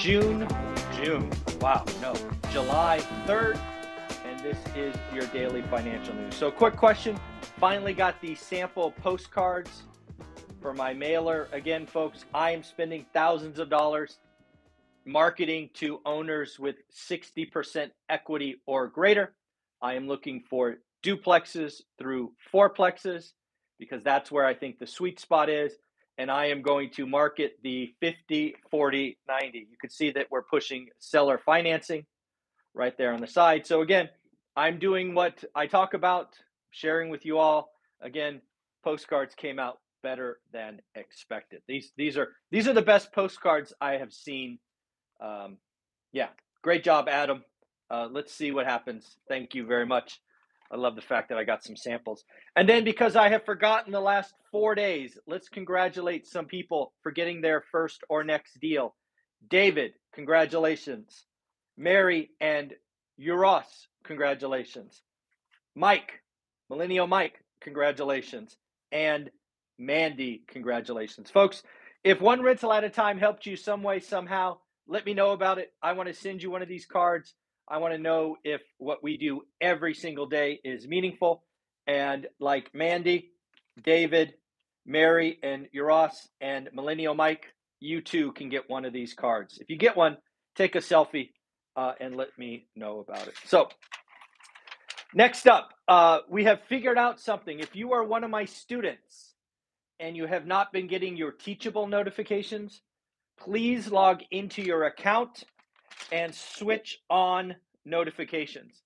June, June. Wow, no, July 3rd, and this is your daily financial news. So, quick question: Finally got the sample postcards for my mailer. Again, folks, I am spending thousands of dollars marketing to owners with 60% equity or greater. I am looking for duplexes through fourplexes because that's where I think the sweet spot is. And I am going to market the 50, 40, 90. You can see that we're pushing seller financing right there on the side. So, again, I'm doing what I talk about, sharing with you all. Again, postcards came out better than expected. These these are these are the best postcards I have seen. Um, yeah, great job, Adam. Uh, let's see what happens. Thank you very much. I love the fact that I got some samples. And then because I have forgotten the last four days, let's congratulate some people for getting their first or next deal. David, congratulations. Mary and Uros, congratulations. Mike, Millennial Mike, congratulations. And Mandy, congratulations. Folks, if one rental at a time helped you some way, somehow, let me know about it. I want to send you one of these cards. I want to know if what we do every single day is meaningful. And like Mandy, David, Mary, and Uros, and Millennial Mike, you too can get one of these cards. If you get one, take a selfie uh, and let me know about it. So, next up, uh, we have figured out something. If you are one of my students, and you have not been getting your teachable notifications, please log into your account and switch on notifications.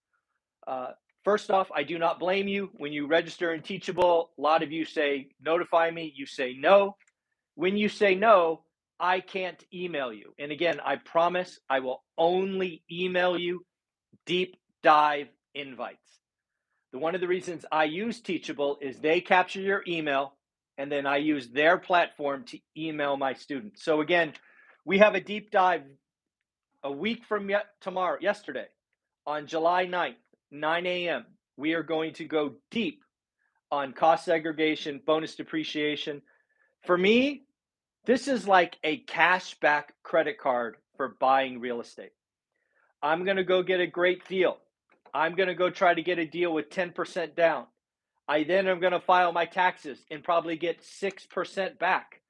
Uh, first off, I do not blame you. When you register in Teachable, a lot of you say, notify me. You say no. When you say no, I can't email you. And again, I promise I will only email you deep dive invites. The, one of the reasons I use Teachable is they capture your email and then I use their platform to email my students. So again, we have a deep dive a week from yet tomorrow, yesterday, on July 9th, 9 a.m. We are going to go deep on cost segregation, bonus depreciation. For me, this is like a cashback credit card for buying real estate. I'm going to go get a great deal. I'm going to go try to get a deal with 10% down. I then am going to file my taxes and probably get 6% back.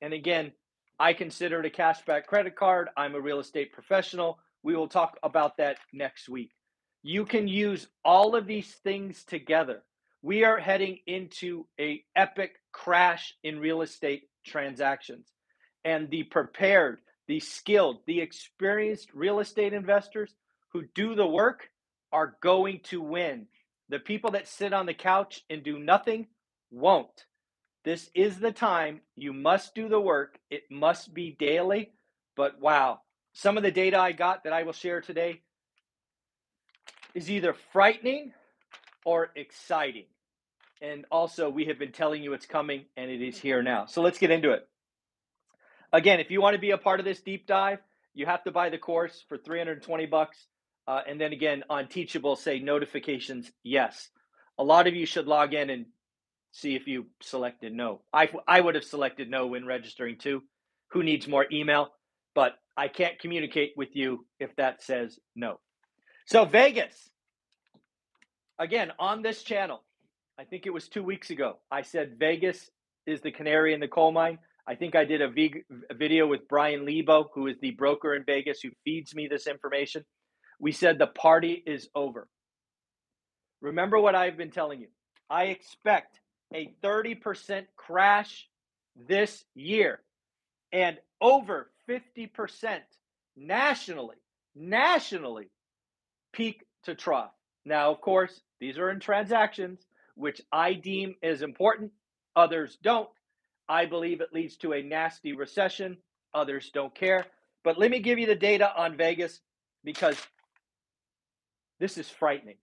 And again, I consider it a cashback credit card. I'm a real estate professional. We will talk about that next week. You can use all of these things together. We are heading into a epic crash in real estate transactions. And the prepared, the skilled, the experienced real estate investors who do the work are going to win. The people that sit on the couch and do nothing won't. This is the time you must do the work. It must be daily. But wow, some of the data I got that I will share today is either frightening or exciting. And also, we have been telling you it's coming and it is here now. So let's get into it. Again, if you want to be a part of this deep dive, you have to buy the course for 320 bucks. Uh, and then again, on Teachable, say notifications yes. A lot of you should log in and see if you selected no. I, I would have selected no when registering too. Who needs more email? But I can't communicate with you if that says no. So, Vegas, again, on this channel, I think it was two weeks ago, I said Vegas is the canary in the coal mine. I think I did a, a video with Brian Lebo, who is the broker in Vegas who feeds me this information. We said the party is over. Remember what I've been telling you. I expect a 30% crash this year and over 50% nationally, nationally, peak to trough. Now, of course, these are in transactions, which I deem as important. Others don't. I believe it leads to a nasty recession. Others don't care. But let me give you the data on Vegas because this is frightening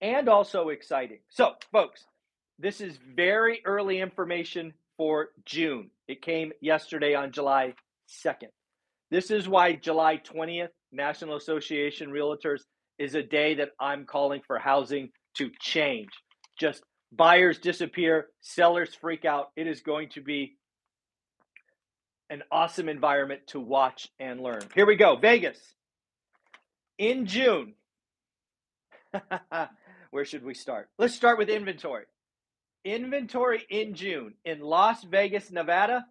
and also exciting. So, folks, this is very early information for June. It came yesterday on July 2nd. This is why July 20th, National Association Realtors, is a day that I'm calling for housing to change. Just buyers disappear, sellers freak out. It is going to be an awesome environment to watch and learn. Here we go Vegas. In June, where should we start? Let's start with inventory. Inventory in June in Las Vegas, Nevada,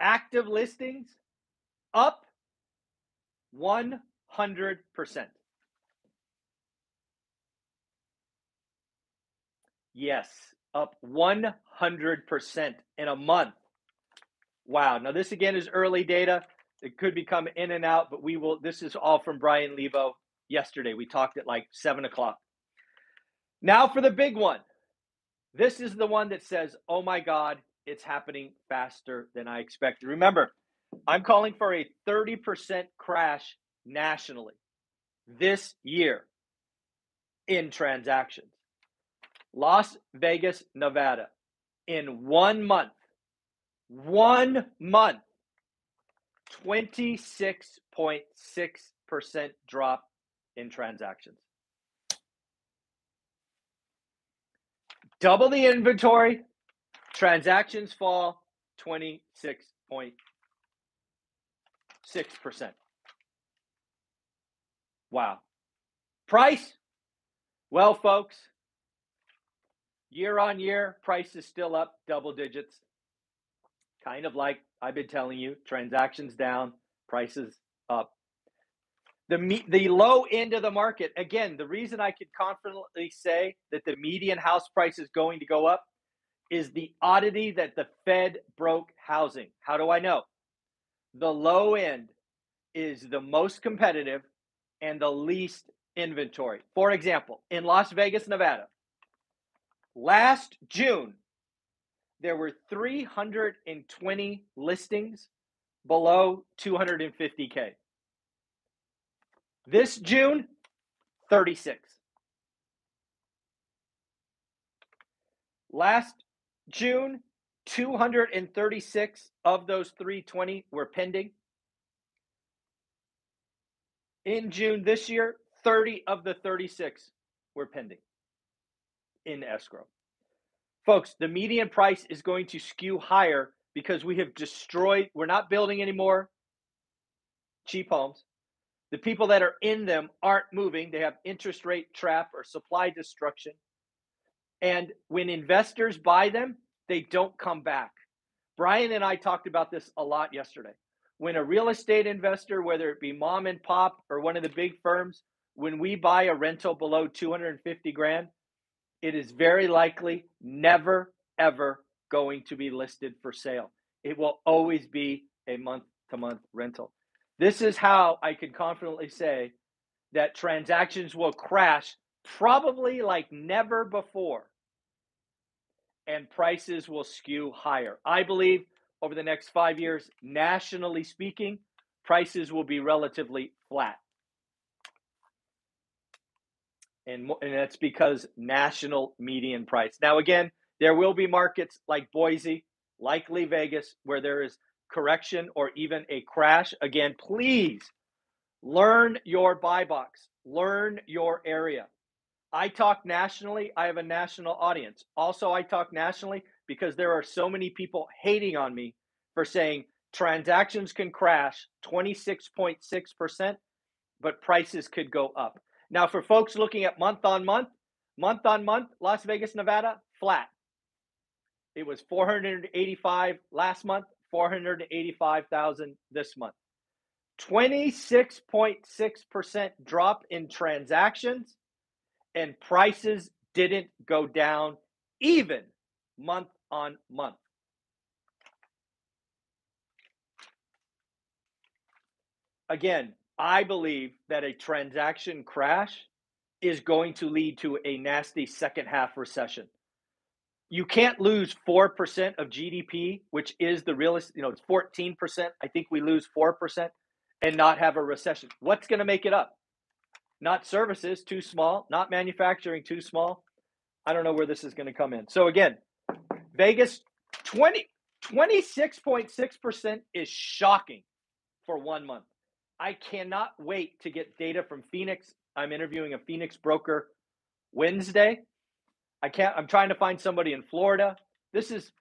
active listings up 100%. Yes, up 100% in a month. Wow. Now, this again is early data. It could become in and out, but we will. This is all from Brian Levo yesterday. We talked at like seven o'clock. Now, for the big one. This is the one that says, oh my God, it's happening faster than I expected. Remember, I'm calling for a 30% crash nationally this year in transactions. Las Vegas, Nevada, in one month, one month, 26.6% drop in transactions. Double the inventory, transactions fall 26.6%. Wow. Price? Well, folks, year on year, price is still up double digits. Kind of like I've been telling you, transactions down, prices up. The, the low end of the market, again, the reason I could confidently say that the median house price is going to go up is the oddity that the Fed broke housing. How do I know? The low end is the most competitive and the least inventory. For example, in Las Vegas, Nevada, last June, there were 320 listings below 250K. This June, 36. Last June, 236 of those 320 were pending. In June this year, 30 of the 36 were pending in escrow. Folks, the median price is going to skew higher because we have destroyed, we're not building anymore cheap homes. The people that are in them aren't moving. They have interest rate trap or supply destruction. And when investors buy them, they don't come back. Brian and I talked about this a lot yesterday. When a real estate investor, whether it be mom and pop or one of the big firms, when we buy a rental below 250 grand, it is very likely never, ever going to be listed for sale. It will always be a month to month rental. This is how I can confidently say that transactions will crash probably like never before and prices will skew higher. I believe over the next five years, nationally speaking, prices will be relatively flat. And, and that's because national median price. Now, again, there will be markets like Boise, likely Vegas, where there is correction or even a crash, again, please learn your buy box, learn your area. I talk nationally, I have a national audience. Also, I talk nationally because there are so many people hating on me for saying transactions can crash 26.6%, but prices could go up. Now, for folks looking at month on month, month on month, Las Vegas, Nevada, flat. It was 485 last month, 485,000 this month. 26.6% drop in transactions and prices didn't go down even month on month. Again, I believe that a transaction crash is going to lead to a nasty second half recession. You can't lose 4% of GDP, which is the realist, you know, it's 14%. I think we lose 4% and not have a recession. What's going to make it up? Not services, too small, not manufacturing, too small. I don't know where this is going to come in. So again, Vegas 20 26.6% is shocking for one month. I cannot wait to get data from Phoenix. I'm interviewing a Phoenix broker Wednesday I can't, I'm trying to find somebody in Florida. This is,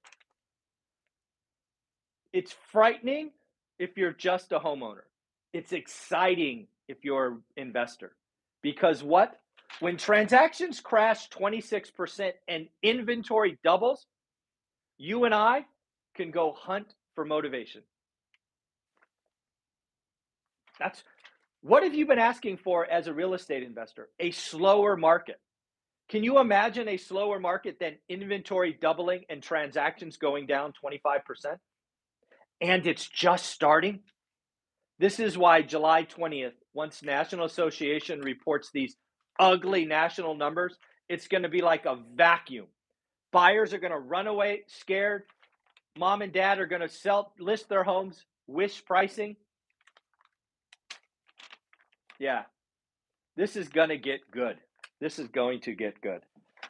it's frightening if you're just a homeowner. It's exciting if you're an investor. Because what? When transactions crash 26% and inventory doubles, you and I can go hunt for motivation. That's what have you been asking for as a real estate investor? A slower market. Can you imagine a slower market than inventory doubling and transactions going down 25%? And it's just starting. This is why July 20th, once National Association reports these ugly national numbers, it's going to be like a vacuum. Buyers are going to run away scared. Mom and dad are going to sell list their homes, wish pricing. Yeah. This is going to get good. This is going to get good.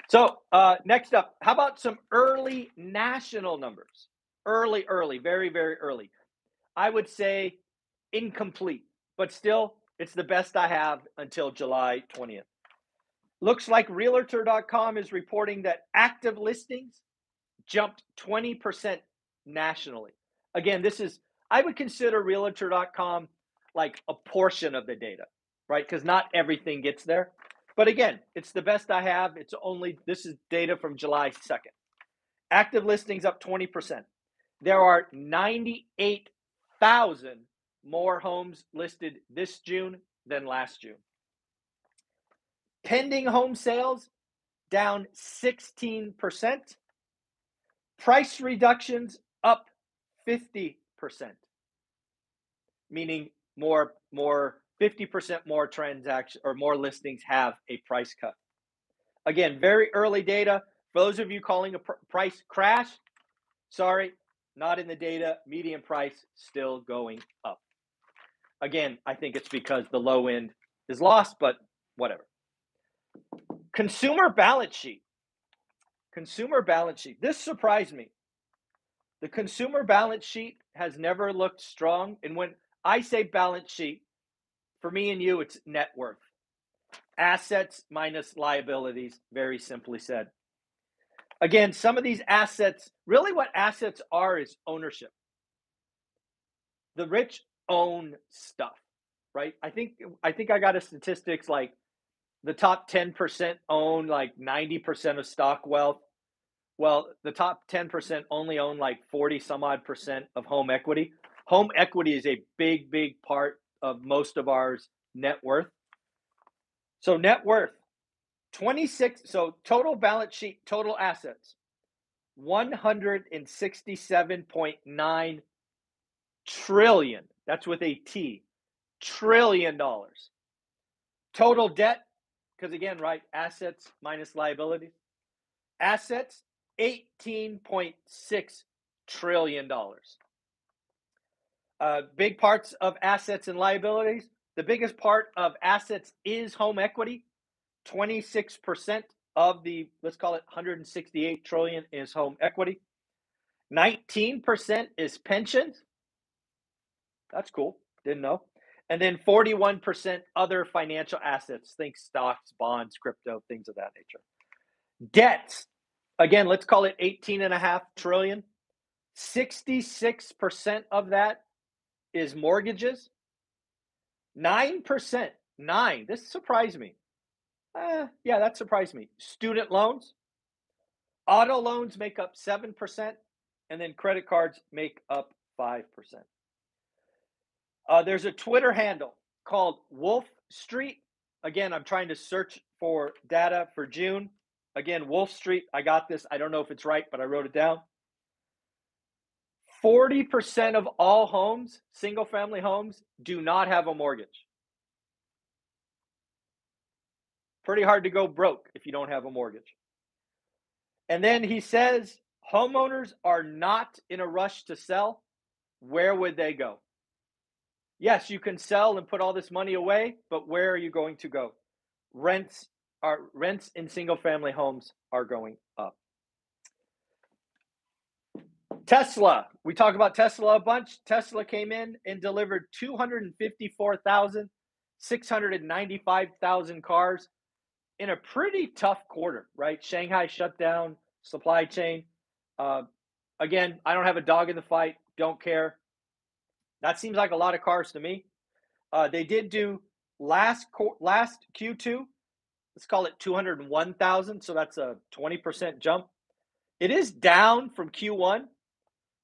So, uh, next up, how about some early national numbers? Early, early, very, very early. I would say incomplete, but still, it's the best I have until July 20th. Looks like Realtor.com is reporting that active listings jumped 20% nationally. Again, this is, I would consider Realtor.com like a portion of the data, right? Because not everything gets there. But again, it's the best I have. It's only, this is data from July 2nd. Active listings up 20%. There are 98,000 more homes listed this June than last June. Pending home sales down 16%. Price reductions up 50%, meaning more more 50% more transactions or more listings have a price cut. Again, very early data. For those of you calling a pr- price crash, sorry, not in the data. Median price still going up. Again, I think it's because the low end is lost, but whatever. Consumer balance sheet. Consumer balance sheet. This surprised me. The consumer balance sheet has never looked strong. And when I say balance sheet, for me and you, it's net worth. Assets minus liabilities, very simply said. Again, some of these assets, really what assets are is ownership. The rich own stuff, right? I think I think I got a statistics like the top 10% own like 90% of stock wealth. Well, the top 10% only own like 40 some odd percent of home equity. Home equity is a big, big part of most of ours net worth. So net worth 26 so total balance sheet total assets 167.9 trillion that's with a T trillion dollars total debt because again right assets minus liabilities assets 18.6 trillion dollars uh, big parts of assets and liabilities. The biggest part of assets is home equity. 26% of the, let's call it 168 trillion is home equity. 19% is pensions. That's cool. Didn't know. And then 41% other financial assets. Think stocks, bonds, crypto, things of that nature. Debts. Again, let's call it 18 and a half trillion. 66% of that is mortgages. 9%. Nine. This surprised me. Uh, yeah, that surprised me. Student loans. Auto loans make up 7%, and then credit cards make up 5%. Uh, there's a Twitter handle called Wolf Street. Again, I'm trying to search for data for June. Again, Wolf Street. I got this. I don't know if it's right, but I wrote it down. 40% of all homes, single family homes, do not have a mortgage. Pretty hard to go broke if you don't have a mortgage. And then he says homeowners are not in a rush to sell. Where would they go? Yes, you can sell and put all this money away, but where are you going to go? Rents are rents in single family homes are going up. Tesla, we talk about Tesla a bunch. Tesla came in and delivered 254,695,000 cars in a pretty tough quarter, right? Shanghai shut down supply chain. Uh, again, I don't have a dog in the fight, don't care. That seems like a lot of cars to me. Uh, they did do last last Q2. Let's call it 201,000, so that's a 20% jump. It is down from Q1.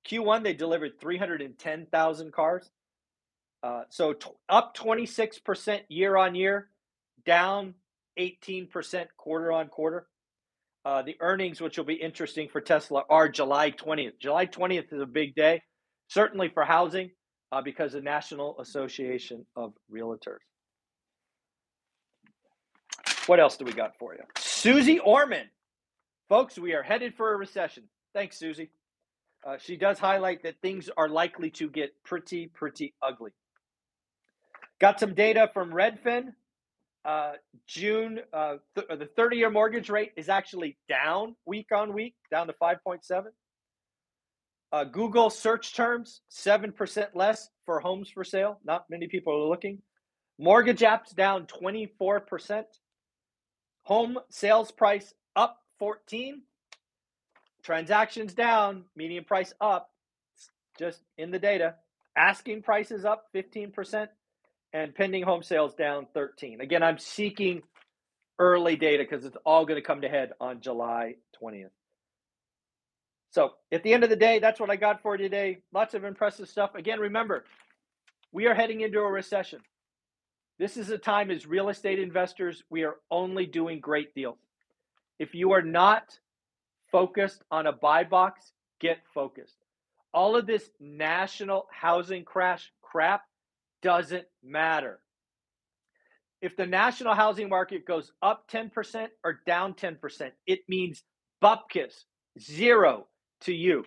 Q1 they delivered 310,000 cars. Uh, so t- up 26% year on year, down 18% quarter on quarter. Uh, the earnings, which will be interesting for Tesla, are July 20th. July 20th is a big day, certainly for housing, uh, because the National Association of Realtors. What else do we got for you? Suze Orman. Folks, we are headed for a recession. Thanks, Susie. Uh, she does highlight that things are likely to get pretty, pretty ugly. Got some data from Redfin. Uh, June, uh, th- the 30 year mortgage rate is actually down week on week, down to 5.7. Uh, Google search terms, 7% less for homes for sale. Not many people are looking. Mortgage apps down 24%. Home sales price up 14. Transactions down, median price up, just in the data. Asking prices up 15% and pending home sales down 13. Again, I'm seeking early data because it's all going to come to head on July 20th. So at the end of the day, that's what I got for today. Lots of impressive stuff. Again, remember, we are heading into a recession. This is a time as real estate investors, we are only doing great deals. If you are not focused on a buy box, get focused. All of this national housing crash crap doesn't matter. If the national housing market goes up 10% or down 10%, it means bupkis, zero to you.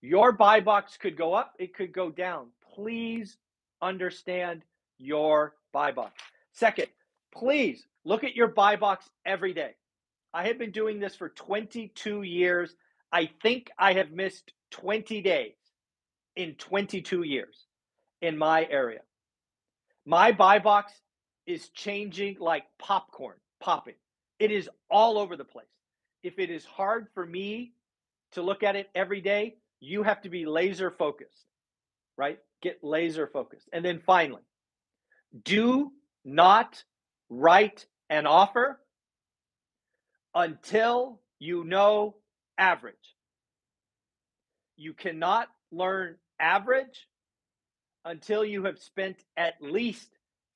Your buy box could go up, it could go down. Please understand your buy box. Second, please look at your buy box every day. I have been doing this for 22 years. I think I have missed 20 days in 22 years in my area. My buy box is changing like popcorn, popping. It is all over the place. If it is hard for me to look at it every day, you have to be laser focused, right? Get laser focused. And then finally, do not write an offer until you know average. You cannot learn average until you have spent at least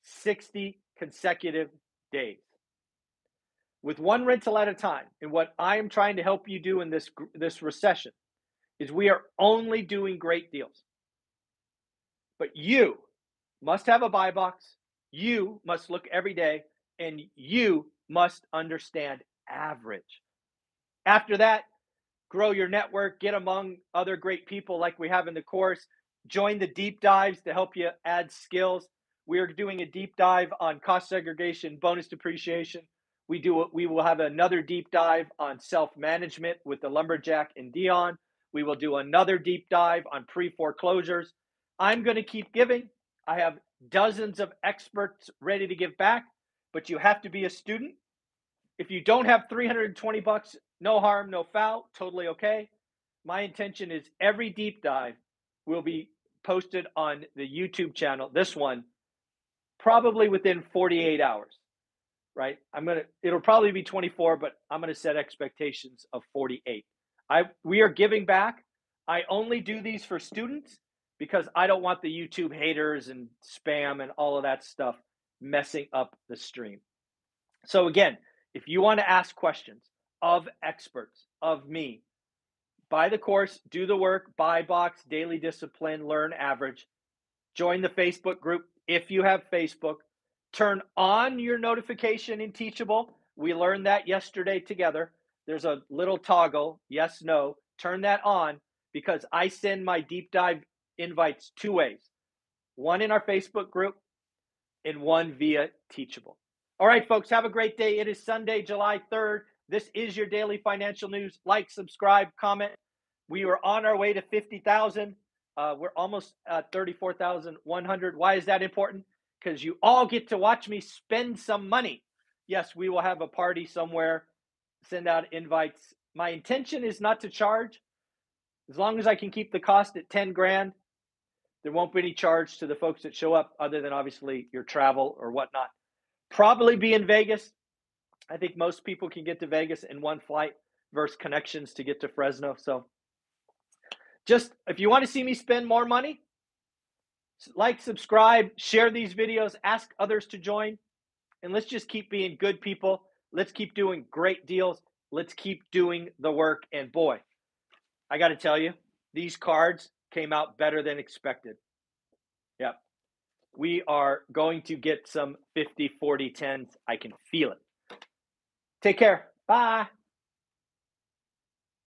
60 consecutive days. With one rental at a time, and what I am trying to help you do in this, this recession is we are only doing great deals. But you must have a buy box, you must look every day, and you must understand average. After that, grow your network, get among other great people like we have in the course, join the deep dives to help you add skills. We are doing a deep dive on cost segregation, bonus depreciation. We do we will have another deep dive on self-management with the lumberjack and Dion. We will do another deep dive on pre-foreclosures. I'm going to keep giving. I have dozens of experts ready to give back, but you have to be a student. If you don't have 320 bucks, no harm, no foul, totally okay. My intention is every deep dive will be posted on the YouTube channel. This one, probably within 48 hours, right? I'm gonna. It'll probably be 24, but I'm gonna set expectations of 48. I we are giving back. I only do these for students because I don't want the YouTube haters and spam and all of that stuff messing up the stream. So again, if you want to ask questions of experts, of me, buy the course, do the work, buy box, daily discipline, learn average. Join the Facebook group if you have Facebook. Turn on your notification in Teachable. We learned that yesterday together. there's a little toggle, yes, no. Turn that on because I send my deep dive invites two ways one in our Facebook group and one via Teachable. All right, folks, have a great day. It is Sunday, July 3rd. This is your daily financial news. Like, subscribe, comment. We are on our way to 50,000. Uh, we're almost at 34,100. Why is that important? Because you all get to watch me spend some money. Yes, we will have a party somewhere, send out invites. My intention is not to charge. As long as I can keep the cost at 10 grand, there won't be any charge to the folks that show up other than obviously your travel or whatnot. Probably be in Vegas. I think most people can get to Vegas in one flight versus connections to get to Fresno. So just if you want to see me spend more money, like, subscribe, share these videos, ask others to join, and let's just keep being good people. Let's keep doing great deals. Let's keep doing the work. And boy, I got to tell you, these cards came out better than expected. We are going to get some 50 40 10s. I can feel it. Take care. Bye.